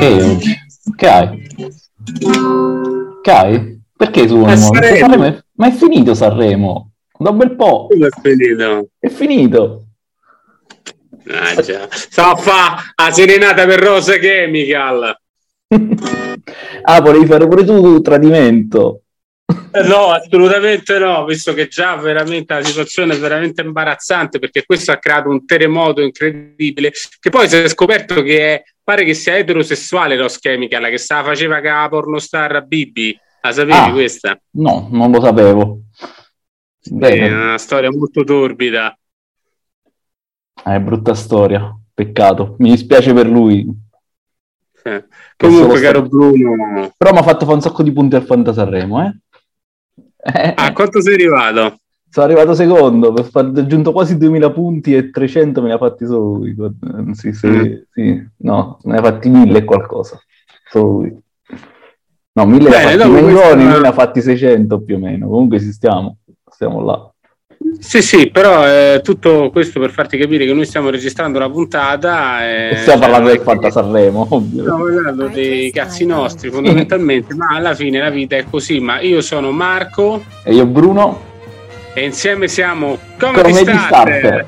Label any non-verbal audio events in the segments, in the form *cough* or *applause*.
Che oggi? Che hai? Che hai? Perché Sanremo è... Ma è finito Sanremo. Da un bel po'. È finito? È finito. Ah, già. Fa a serenata per Rose Chemical. *laughs* ah, volevi fare pure tu tradimento. No, assolutamente no, visto che già veramente la situazione è veramente imbarazzante perché questo ha creato un terremoto incredibile che poi si è scoperto che è, pare che sia eterosessuale lo Chemical che sta faceva che la pornostar Bibi. La sapevi ah, questa? No, non lo sapevo. Bene. È una storia molto torbida. È brutta storia, peccato. Mi dispiace per lui. Eh. Comunque, caro Bruno... Però mi ha fatto fare un sacco di punti al Fantasarremo, eh? Eh? A quanto sei arrivato? Sono arrivato secondo, ho aggiunto quasi 2000 punti e 300 me ne ha fatti solo lui. Sì, sì, mm. sì. No, me ne ha fatti 1000 e qualcosa. Solo lui. No, 1000 ne ha fatti Mengoni, questa... lui ne ha fatti 600 più o meno. Comunque esistiamo, stiamo là. Sì, sì, però è tutto questo per farti capire che noi stiamo registrando una puntata. E stiamo parlando del Fanta Sanremo, Stiamo parlando dei cazzi nostri fondamentalmente, ma alla fine la vita è così. Ma io sono Marco. E io Bruno. E insieme siamo Comedy, Comedy Starter. Starter.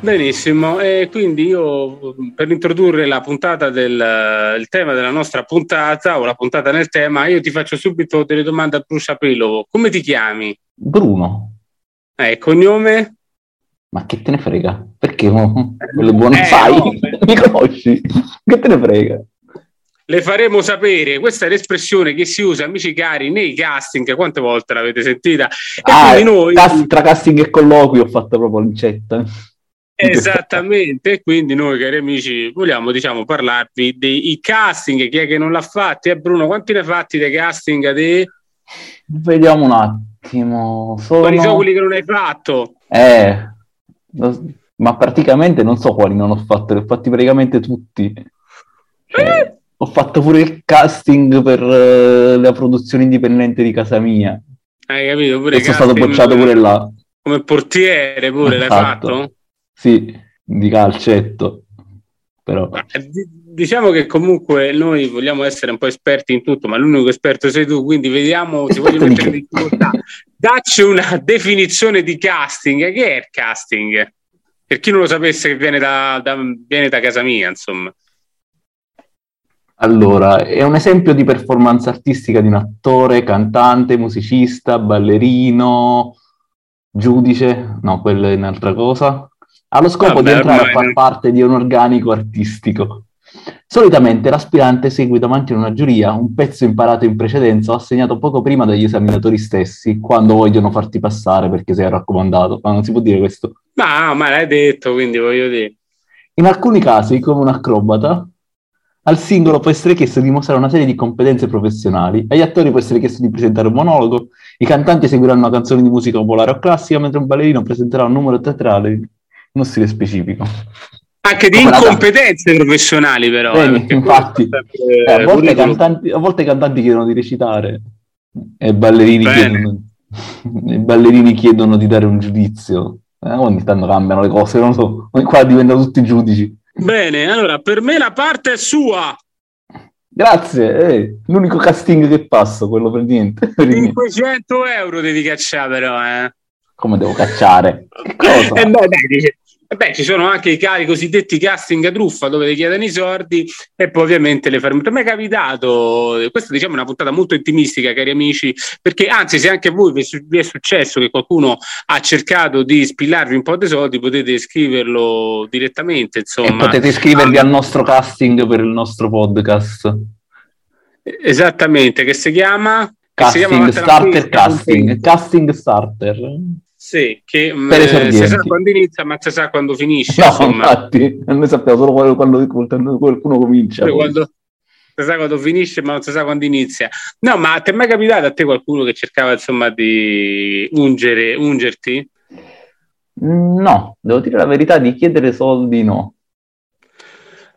Benissimo, e quindi io per introdurre la puntata del il tema della nostra puntata o la puntata nel tema, io ti faccio subito delle domande a bruciapelo. Come ti chiami? Bruno. Eh, cognome? Ma che te ne frega? Perché quello buono eh, fai? No, *laughs* Mi conosci? Che te ne frega? Le faremo sapere, questa è l'espressione che si usa, amici cari, nei casting. Quante volte l'avete sentita? E ah, noi... Tra casting e colloquio ho fatto proprio l'incetta. Esattamente, e quindi noi cari amici vogliamo diciamo parlarvi dei casting, chi è che non l'ha fatti? Eh Bruno, quanti ne hai fatti dei casting? Dei... Vediamo un attimo attimo. Sono... Quali sono quelli che non hai fatto? Eh, ma praticamente non so quali non ho fatto, li ho fatti praticamente tutti. Cioè, eh? Ho fatto pure il casting per uh, la produzione indipendente di casa mia. Hai capito? Pure sono stato bocciato pure là. Come portiere pure l'hai esatto. fatto? Sì, di calcetto. Però... Eh, diciamo che comunque noi vogliamo essere un po' esperti in tutto, ma l'unico esperto sei tu, quindi vediamo se voglio mettere in difficoltà. Dacci una definizione di casting. Che è il casting? Per chi non lo sapesse che viene da, da, viene da casa mia, insomma. Allora, è un esempio di performance artistica di un attore, cantante, musicista, ballerino, giudice, no, quella è un'altra cosa, ha lo scopo Vabbè, di entrare a far parte di un organico artistico. Solitamente l'aspirante segue davanti a una giuria un pezzo imparato in precedenza o assegnato poco prima dagli esaminatori stessi, quando vogliono farti passare perché sei raccomandato. Ma non si può dire questo. Ma, ma l'hai detto, quindi voglio dire. In alcuni casi, come un acrobata, al singolo può essere chiesto di dimostrare una serie di competenze professionali, agli attori può essere chiesto di presentare un monologo, i cantanti eseguiranno una canzone di musica popolare o classica, mentre un ballerino presenterà un numero teatrale uno stile specifico. Anche di incompetenze professionali, però. Bene, eh, infatti, eh, a, volte cantanti, a, volte cantanti, chiedono di recitare e ballerini, chiedono, i *laughs* ballerini chiedono di dare un giudizio. Eh, ogni tanto cambiano le cose, non so, qua diventano tutti giudici. Bene, allora per me la parte è sua. Grazie, eh, l'unico casting che passo, quello per niente. *laughs* 500 euro devi cacciare però, eh. Come devo cacciare? Che cosa? Eh beh, dai, dice, Beh, ci sono anche i, cari, cosiddetti casting a truffa dove ti chiedono i soldi e poi ovviamente le fermate. Mi è capitato, questa diciamo è una puntata molto intimistica, cari amici, perché anzi, se anche a voi vi è successo che qualcuno ha cercato di spillarvi un po' di soldi, potete scriverlo direttamente. Insomma. E potete iscrivervi al nostro casting per il nostro podcast. Esattamente, che si chiama? Casting, si chiama Starter Casting, Casting Starter. Sì, che mm, eh, si sa quando inizia, ma si sa quando finisce. No, insomma. infatti, noi sappiamo solo quando, quando qualcuno comincia. Quando, si sa quando finisce, ma non si sa quando inizia. No, ma ti è mai capitato a te qualcuno che cercava insomma di ungere, ungerti? No, devo dire la verità, di chiedere soldi no.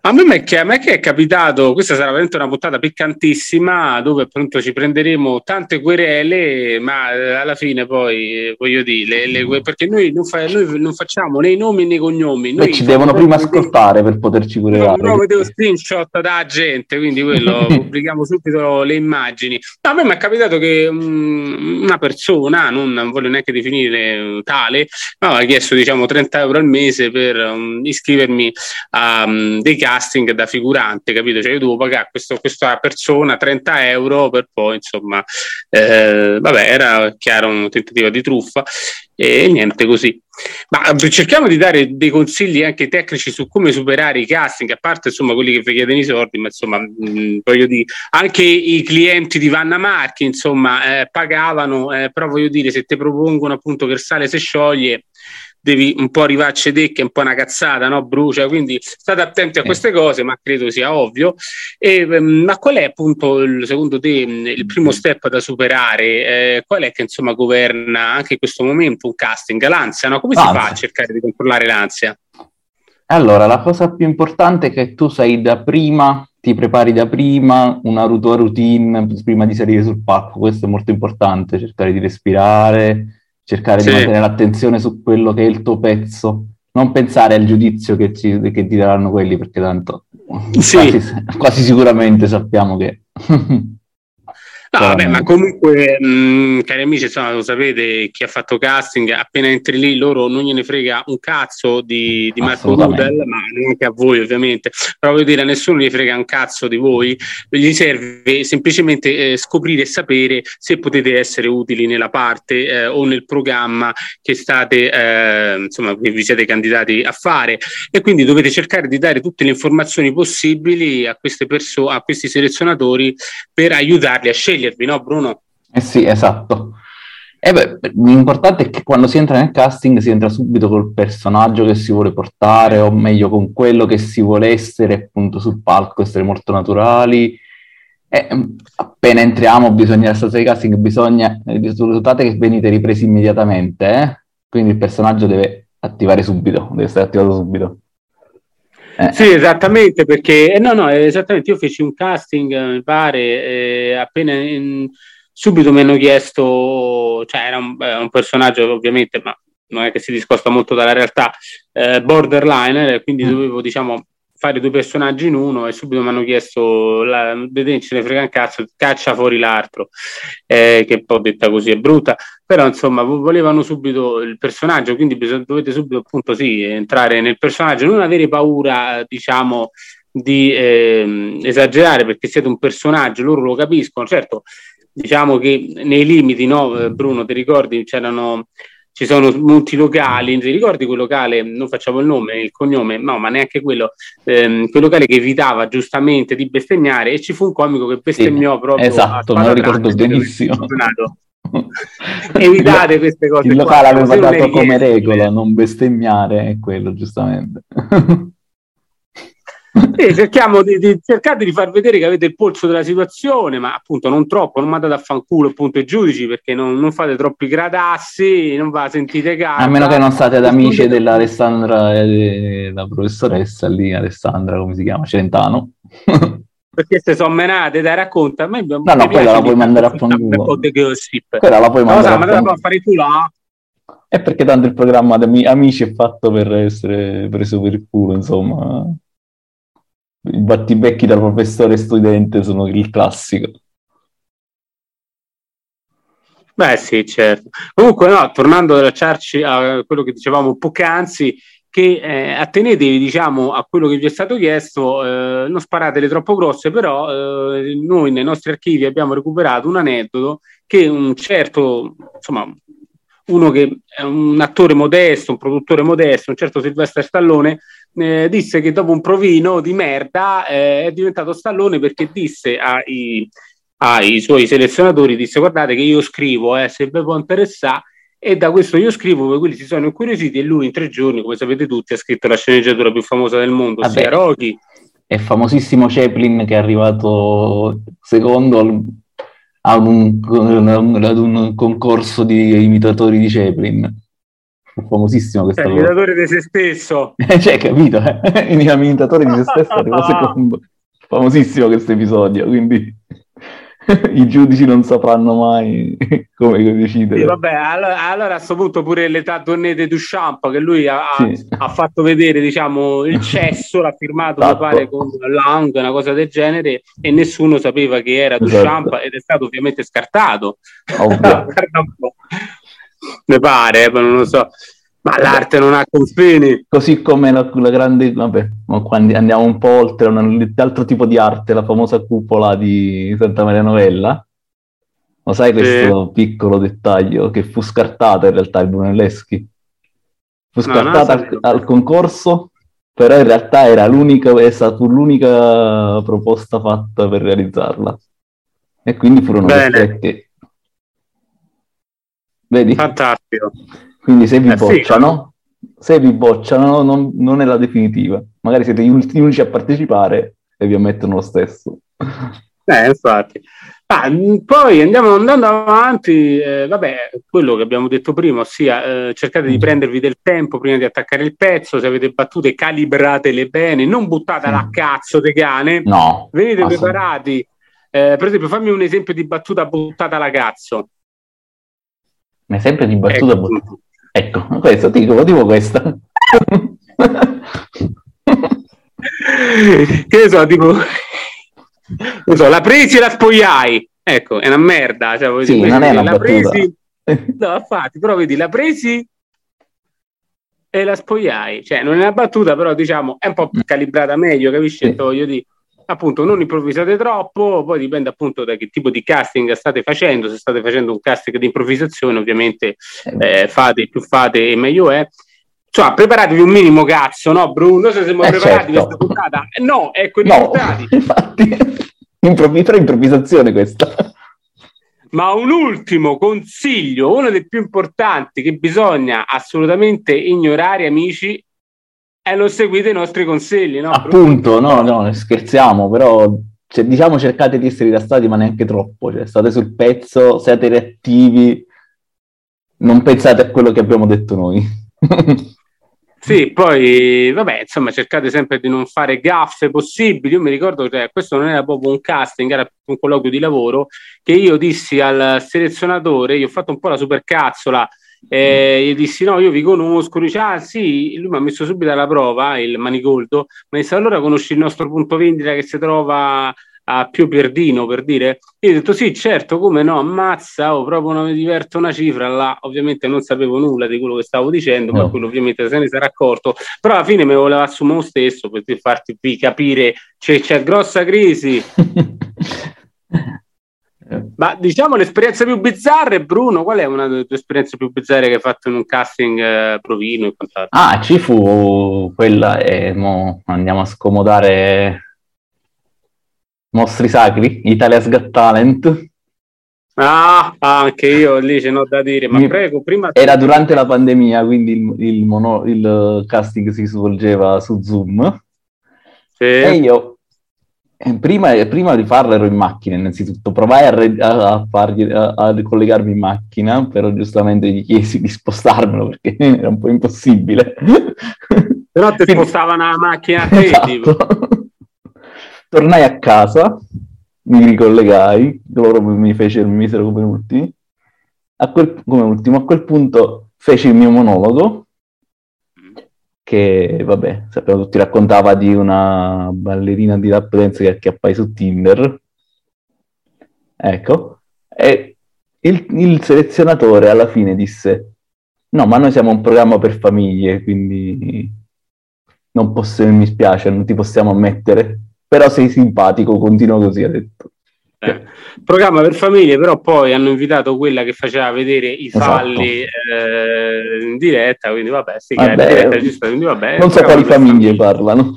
A me, è che, a me che è capitato, questa sarà veramente una puntata piccantissima dove appunto ci prenderemo tante querele, ma eh, alla fine poi eh, voglio dire, le, le, perché noi non, fa, noi non, facciamo né i nomi né i cognomi. Noi ci devono prima ascoltare per poterci querelare. No, no, vedevo screenshot da gente, quindi quello *laughs* pubblichiamo subito le immagini. No, a me mi è capitato che um, una persona, non, non, voglio neanche definire tale, ma ha chiesto diciamo 30 euro al mese per um, iscrivermi a um, dei casting da figurante, capito? Cioè io devo pagare questo, questa persona 30 euro per poi, insomma, eh, vabbè, era chiaro un tentativo di truffa e niente così. Ma cerchiamo di dare dei consigli anche tecnici su come superare i casting, a parte insomma quelli che vi chiedono i soldi, ma insomma mh, voglio dire, anche i clienti di Vanna Marchi insomma eh, pagavano, eh, però voglio dire, se ti propongono appunto che il sale si scioglie, devi un po' arrivarci te che è un po' una cazzata, no? Brucia, quindi state attenti a queste cose, ma credo sia ovvio. E, ehm, ma qual è appunto, il, secondo te, il primo step da superare? Eh, qual è che insomma governa anche in questo momento un casting? L'ansia, no? Come si fa a cercare di controllare l'ansia? Allora, la cosa più importante è che tu sei da prima, ti prepari da prima una tua routine prima di salire sul palco, questo è molto importante, cercare di respirare, cercare sì. di mantenere l'attenzione su quello che è il tuo pezzo, non pensare al giudizio che, ci, che ti daranno quelli, perché tanto sì. quasi, quasi sicuramente sappiamo che *laughs* No, vabbè, ma comunque, mh, mm, cari amici, insomma, lo sapete, chi ha fatto casting, appena entri lì, loro non gliene frega un cazzo di, di Marco Rudel, ma neanche a voi ovviamente, però voglio dire, a nessuno gli frega un cazzo di voi, gli serve semplicemente eh, scoprire e sapere se potete essere utili nella parte eh, o nel programma che state, eh, insomma, che vi siete candidati a fare. E quindi dovete cercare di dare tutte le informazioni possibili a queste persone, a questi selezionatori per aiutarli a scegliere scegliervi, no Bruno? Eh sì, esatto. E beh, l'importante è che quando si entra nel casting si entra subito col personaggio che si vuole portare, o meglio con quello che si vuole essere appunto sul palco, essere molto naturali. E mm, appena entriamo bisogna, nella stanza di casting, bisogna, eh, risultate che venite ripresi immediatamente, eh? quindi il personaggio deve attivare subito, deve essere attivato subito. Eh. Sì, esattamente, perché eh, no, no, esattamente, io feci un casting, mi pare, eh, appena in, subito mi hanno chiesto, cioè era un, un, personaggio ovviamente, ma non è che si discosta molto dalla realtà, eh, borderline, quindi mm. dovevo, diciamo, fare due personaggi in uno e subito mi hanno chiesto la, vedete ce ne frega un cazzo caccia fuori l'altro eh, che poi detta così è brutta però insomma volevano subito il personaggio quindi bisog- dovete subito appunto sì entrare nel personaggio non avere paura diciamo di eh, esagerare perché siete un personaggio loro lo capiscono certo diciamo che nei limiti no Bruno ti ricordi c'erano ci sono molti locali, ti ricordi quel locale, non facciamo il nome, il cognome, no, ma neanche quello, ehm, quel locale che evitava giustamente di bestemmiare e ci fu un comico che bestemmiò sì, proprio. Esatto, me lo ricordo benissimo. *laughs* Evitate queste cose. Il locale aveva dato come regola non bestemmiare, è quello giustamente. Sì, cerchiamo di, di, cercate di far vedere che avete il polso della situazione, ma appunto non troppo, non mandate a fanculo appunto i giudici perché non, non fate troppi gradassi, non va sentite casa. A meno che non state ad amici dell'Alessandra, eh, la professoressa lì, Alessandra, come si chiama? Celentano. *laughs* perché se sono menate dai racconta a me no no quella la puoi mandare a fanculo. quella la puoi mandare no, a fanculo. fare tu là? È perché tanto il programma di amici è fatto per essere preso per il culo insomma. I battibecchi tra professore e studente sono il classico. Beh sì, certo. Comunque no, tornando a lasciarci a quello che dicevamo poc'anzi, che eh, attenetevi diciamo a quello che vi è stato chiesto, eh, non sparatele troppo grosse, però eh, noi nei nostri archivi abbiamo recuperato un aneddoto che un certo, insomma, uno che è un attore modesto, un produttore modesto, un certo Silvestre Stallone, eh, disse che dopo un provino di merda eh, è diventato Stallone perché disse ai, ai, suoi selezionatori, disse guardate che io scrivo, eh, se vi può interessare, e da questo io scrivo, poi quelli si sono incuriositi e lui in tre giorni, come sapete tutti, ha scritto la sceneggiatura più famosa del mondo, ossia Rocky. È famosissimo Chaplin che è arrivato secondo ad un, ad un concorso di imitatori di Chaplin. famosissimo questo. È il imitatore di se stesso. *laughs* cioè, capito? Eh? *laughs* Imitatore di se stesso secondo. Famosissimo questo episodio, quindi *laughs* i giudici non sapranno mai *laughs* come decidere. Sì, vabbè, allora, allora, a questo punto pure l'età Donnete Duchamp che lui ha, sì. ha, fatto vedere diciamo, il *laughs* cesso, l'ha firmato esatto. pare con Lang, una cosa del genere, e nessuno sapeva che era esatto. Duchamp ed è stato ovviamente scartato. mi pare, ma non lo so. Ma l'arte non ha confini. Così come la, la grande, vabbè, quando andiamo un po' oltre un altro tipo di arte, la famosa cupola di Santa Maria Novella. Lo sai questo sì. piccolo dettaglio che fu scartata in realtà il Brunelleschi? Fu scartata no, al, al, concorso, però in realtà era l'unica, è stata l'unica proposta fatta per realizzarla. E quindi furono costrette. Vedi? Fantastico. Quindi se vi eh, bocciano, sì. se vi bocciano non, non, è la definitiva. Magari siete gli unici a partecipare e vi ammettono lo stesso. Eh, infatti. Ah, poi andiamo andando avanti, eh, vabbè, quello che abbiamo detto prima, ossia eh, cercate di mm. prendervi del tempo prima di attaccare il pezzo, se avete battute calibrate bene, non buttatela a cazzo de cane, no, venite preparati. Eh, per esempio, fammi un esempio di battuta buttata alla cazzo. Un esempio di battuta ecco. buttata. Ecco, questo ti dico, tipo questa. che ne so, tipo... Non so, la presi e la spogliai. Ecco, è una merda. Cioè, sì, non è una la presi... No, infatti, però vedi, la presi e la spogliai. Cioè, non è una battuta, però diciamo, è un po' più calibrata meglio, capisci? Sì. Voglio dire appunto non improvvisate troppo, poi dipende appunto da che tipo di casting state facendo, se state facendo un casting di improvvisazione ovviamente eh, fate più fate e meglio è. Cioè, preparatevi un minimo cazzo, no Bruno? Se siamo eh preparati certo. questa puntata? No, ecco i no, risultati. Infatti, *laughs* improvvisazione, improvvisazione questa. Ma un ultimo consiglio, uno dei più importanti che bisogna assolutamente ignorare, amici, e non seguite i nostri consigli, no? Appunto, no, no, scherziamo, però cioè, diciamo cercate di essere rilassati, ma neanche troppo, cioè, state sul pezzo, siate reattivi, non pensate a quello che abbiamo detto noi. *laughs* Sì, poi vabbè, insomma, cercate sempre di non fare gaffe possibili. Io mi ricordo che questo non era proprio un casting, era un colloquio di lavoro che io dissi al selezionatore, io ho fatto un po' la supercazzola eh, gli dissi no, io vi conosco, dice ah sì, lui mi ha messo subito alla prova, il Manigoldo, ma disse allora conosci il nostro punto vendita che si trova a Pio Perdino per dire? Io ho detto sì, certo, come no, ammazza, oh, proprio non mi diverto una cifra là, ovviamente non sapevo nulla di quello che stavo dicendo, no. ma quello ovviamente se ne sarà accorto, però alla fine me lo voleva assumere lo stesso per farti capire c'è, c'è grossa crisi. *laughs* Ma diciamo l'esperienza più bizzarra, Bruno, qual è una delle tue esperienze più bizzarre che hai fatto in un casting eh, provino e quant'altro? Ah, ci fu quella e mo andiamo a scomodare Mostri Sacri, Italia's Got Talent. Ah, anche io lì ce n'ho da dire, ma Mi... prego, prima... Era durante la pandemia, quindi il, il, mono... il casting si svolgeva su Zoom. Sì. E io eh, prima, prima, di farlo ero in macchina, innanzitutto. Provai a, a, a, fargli, a, collegarmi in macchina, però giustamente gli chiesi di spostarmelo perché *laughs* era un po' impossibile. *laughs* Però ti spostavano la macchina a te, esatto. *laughs* Tornai a casa, mi ricollegai, loro mi, fecero, mi misero come ultimi. A quel, come ultimo, a quel punto feci il mio monologo che vabbè, sappiamo tutti, raccontava di una ballerina di rap dance che acchiappai su Tinder. Ecco, e il, il, selezionatore alla fine disse, no, ma noi siamo un programma per famiglie, quindi non posso, mi spiace, non ti possiamo ammettere, però sei simpatico, continua così, ha detto. Eh, programma per famiglie, però poi hanno invitato quella che faceva vedere i esatto. falli eh, in diretta, quindi vabbè, sì, vabbè, diretta, giusto, quindi vabbè non so quali famiglie, famiglie parlano.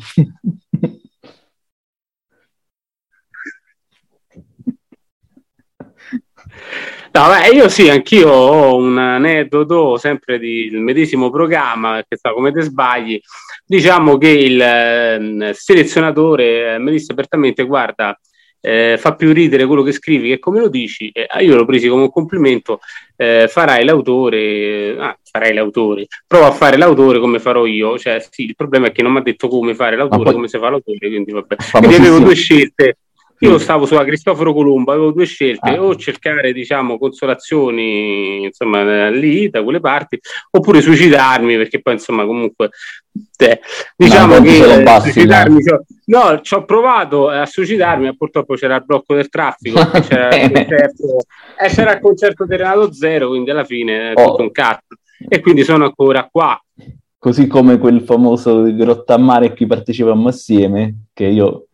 No, beh, io sì, anch'io ho un aneddoto sempre del medesimo programma che sta come te sbagli. Diciamo che il eh, selezionatore mi disse apertamente: Guarda, eh, fa più ridere quello che scrivi che come lo dici, eh, io l'ho preso come un complimento, eh, farai l'autore, ah, farai l'autore, prova a fare l'autore come farò io, cioè sì, il problema è che non mi ha detto come fare l'autore, poi, come si fa l'autore, quindi vabbè. Quindi avevo due scelte, io stavo sulla Cristoforo Colombo, avevo due scelte, ah. o cercare diciamo consolazioni insomma lì da quelle parti, oppure suicidarmi perché poi insomma comunque eh, diciamo che eh, suicidarmi, cioè, no, ci ho provato a suicidarmi, ma purtroppo c'era il blocco del traffico, *laughs* c'era, il concerto, eh, c'era il concerto di Renato Zero, quindi alla fine è oh. tutto un cazzo e quindi sono ancora qua. Così come quel famoso Grotta a Mare a cui partecipavamo assieme, che io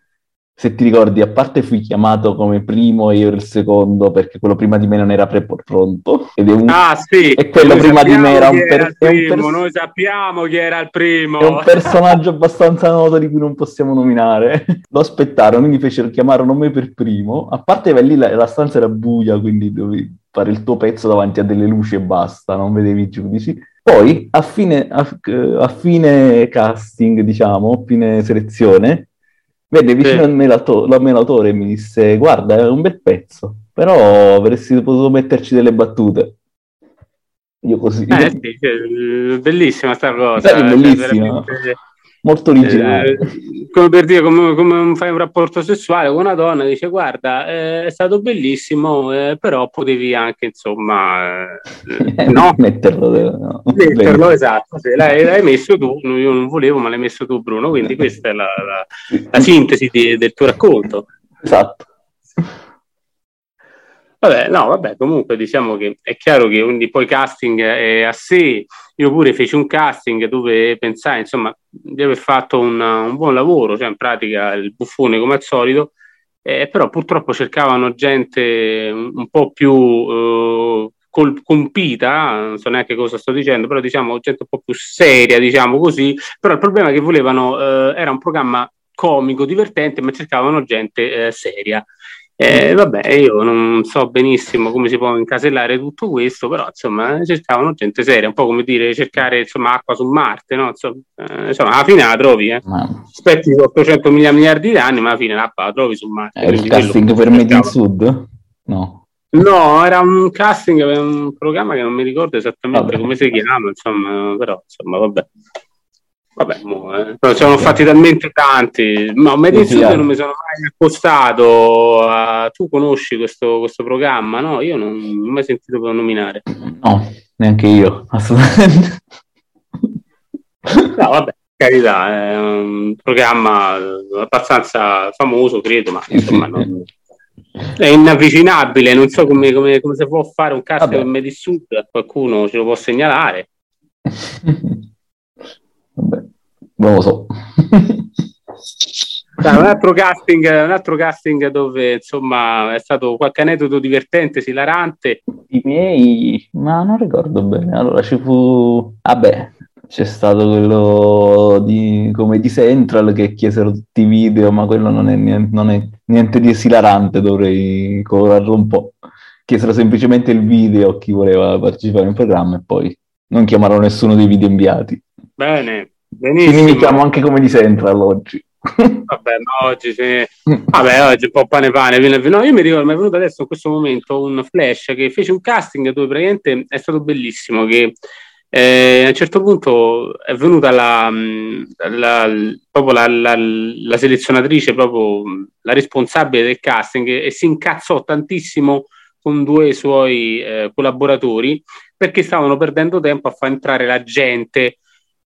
se ti ricordi, a parte fui chiamato come primo e io ero il secondo perché quello prima di me non era pre- pronto. Ed è un... Ah sì, e quello prima di me era un, per- era un pers- Noi sappiamo chi era il primo. È un personaggio abbastanza noto di cui non possiamo nominare. *laughs* Lo aspettarono, quindi fecero, chiamarono me per primo. A parte lì la, la stanza era buia, quindi dovevi fare il tuo pezzo davanti a delle luci e basta, non vedevi i giudici. Poi, a fine, a, a fine casting, diciamo, a fine selezione, Venne vicino sì. a me l'autore e mi disse: Guarda, è un bel pezzo, però avresti potuto metterci delle battute. Io così. Eh, *laughs* sì, cioè, bellissima sta cosa. È bellissima. Veramente molto originale. Eh, come per dire, come, come, fai un rapporto sessuale con una donna, dice guarda, eh, è stato bellissimo, eh, però potevi anche, insomma, eh, *laughs* no? metterlo. No. Metterlo, esatto. Sì, l'hai, l'hai, messo tu, io non volevo, ma l'hai messo tu Bruno, quindi questa è la, la, la sintesi di, del tuo racconto. Esatto. Vabbè, no, vabbè, comunque diciamo che è chiaro che quindi poi casting è a sé. Io pure feci un casting dove pensai, insomma, di aver fatto un, un buon lavoro, cioè in pratica il buffone come al solito, eh, però purtroppo cercavano gente un, un po' più eh, col, compita, non so neanche cosa sto dicendo, però diciamo gente un po' più seria, diciamo così, però il problema è che volevano, eh, era un programma comico, divertente, ma cercavano gente eh, seria. Eh, vabbè, io non so benissimo come si può incasellare tutto questo, però insomma cercavano gente seria, un po' come dire cercare insomma, acqua su Marte, no? insomma, eh, insomma alla fine la trovi, eh. Ma... aspetti 800 miliardi di anni, ma alla fine l'acqua la trovi su Marte. È il casting per Made in Sud? No. No, era un casting, un programma che non mi ricordo esattamente vabbè. come si chiama, insomma, però insomma vabbè. Vabbè, mo, eh. Però sono fatti talmente tanti. No, Made sì, non mi sono mai accostato. A... Tu conosci questo, questo programma? No, io non, non ho mai sentito nominare. No, neanche io, assolutamente. No, vabbè, carità, è un programma abbastanza famoso, credo, ma insomma non... è inavvicinabile. Non so come, come, come si può fare un cast per Made Sud, qualcuno ce lo può segnalare. *laughs* Vabbè, non lo so. *laughs* Dai, un, altro casting, un altro casting dove insomma è stato qualche aneddoto divertente, esilarante. I miei, ma non ricordo bene. Allora ci fu, vabbè, c'è stato quello di come di Central che chiesero tutti i video, ma quello non è niente, non è niente di esilarante, dovrei colorarlo un po'. Chiesero semplicemente il video a chi voleva partecipare in programma e poi non chiamarono nessuno dei video inviati. Bene, benissimo. Ci limitiamo anche come di Central oggi. *laughs* Vabbè, ma oggi sì. Vabbè, oggi un po' pane pane. No, io mi ricordo, mi è venuto adesso in questo momento un flash che fece un casting dove praticamente è stato bellissimo. Che eh, a un certo punto è venuta la, la, proprio la, la, la, selezionatrice, proprio la responsabile del casting, e si incazzò tantissimo con due suoi eh, collaboratori perché stavano perdendo tempo a far entrare la gente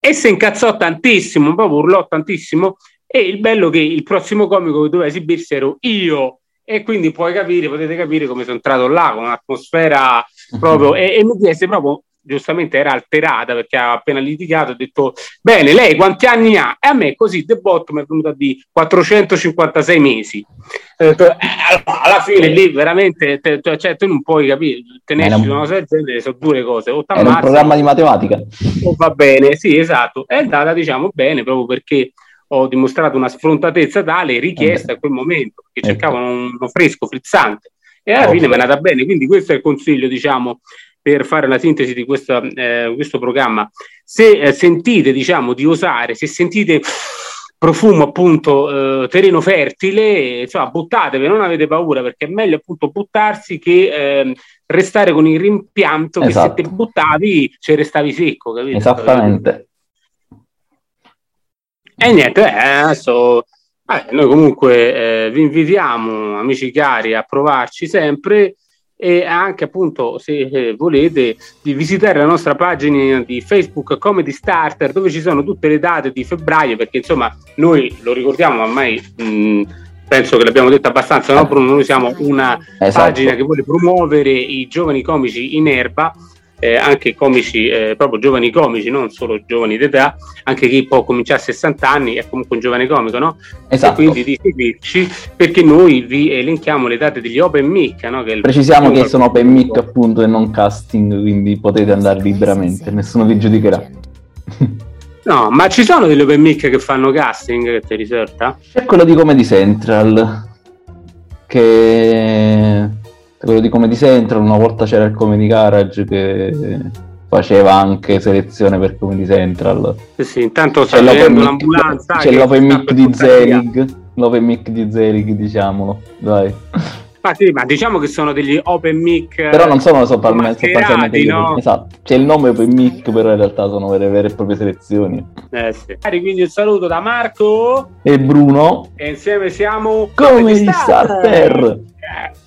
e si incazzò tantissimo, proprio urlò tantissimo. E il bello che il prossimo comico che doveva esibirsi ero io. E quindi puoi capire, potete capire come sono entrato là con un'atmosfera proprio e, e mi chiese proprio giustamente era alterata perché aveva appena litigato, ha detto bene, lei quanti anni ha? E a me così Botto mi è venuta di 456 mesi. Detto, eh, alla fine lì veramente, te, cioè, tu non puoi capire, tenerci un... una cosa del genere sono due cose. O era un programma di matematica. O va bene, sì, esatto. È andata, diciamo, bene proprio perché ho dimostrato una sfrontatezza tale richiesta eh a quel momento, perché cercavano uno fresco, frizzante. E alla fine mi è andata bene, quindi questo è il consiglio, diciamo, per fare la sintesi di questa, eh, questo programma. Se eh, sentite, diciamo, di osare, se sentite profumo appunto eh, terreno fertile, insomma buttatevi, non avete paura perché è meglio appunto buttarsi che eh, restare con il rimpianto esatto. che se esatto. te buttavi ci restavi secco, capito? Esattamente. E niente, eh, adesso eh, noi comunque eh, vi invitiamo, amici cari, a provarci sempre e anche appunto se eh, volete di visitare la nostra pagina di Facebook Comedy Starter dove ci sono tutte le date di febbraio perché insomma noi lo ricordiamo ormai mh, penso che l'abbiamo detto abbastanza no Bruno noi siamo una esatto. pagina che vuole promuovere i giovani comici in erba eh, anche comici, eh, proprio giovani comici, non solo giovani d'età, anche chi può cominciare a 60 anni è comunque un giovane comico, no? Esatto. E quindi di seguirci perché noi vi elenchiamo le date degli open mic, no? Che Precisiamo che sono open mic appunto e non casting, quindi potete andare liberamente, nessuno vi giudicherà. No, ma ci sono degli open mic che fanno casting che ti riserta? C'è quello di Comedy Central che quello di Comedy Central, una volta c'era il Comedy Garage che faceva anche selezione per Comedy Central. Sì, sì intanto c'è l'ambulanza. C'è l'open mic di Zelig, l'open mic di Zelig, diciamolo, dai. Ma, sì, ma diciamo che sono degli open mic. Però non sono sostanzialmente, no? esatto. C'è il nome open mic, però in realtà sono vere, vere e proprie selezioni. Eh sì. Quindi un saluto da Marco e Bruno. E insieme siamo come gli starter. starter. Eh.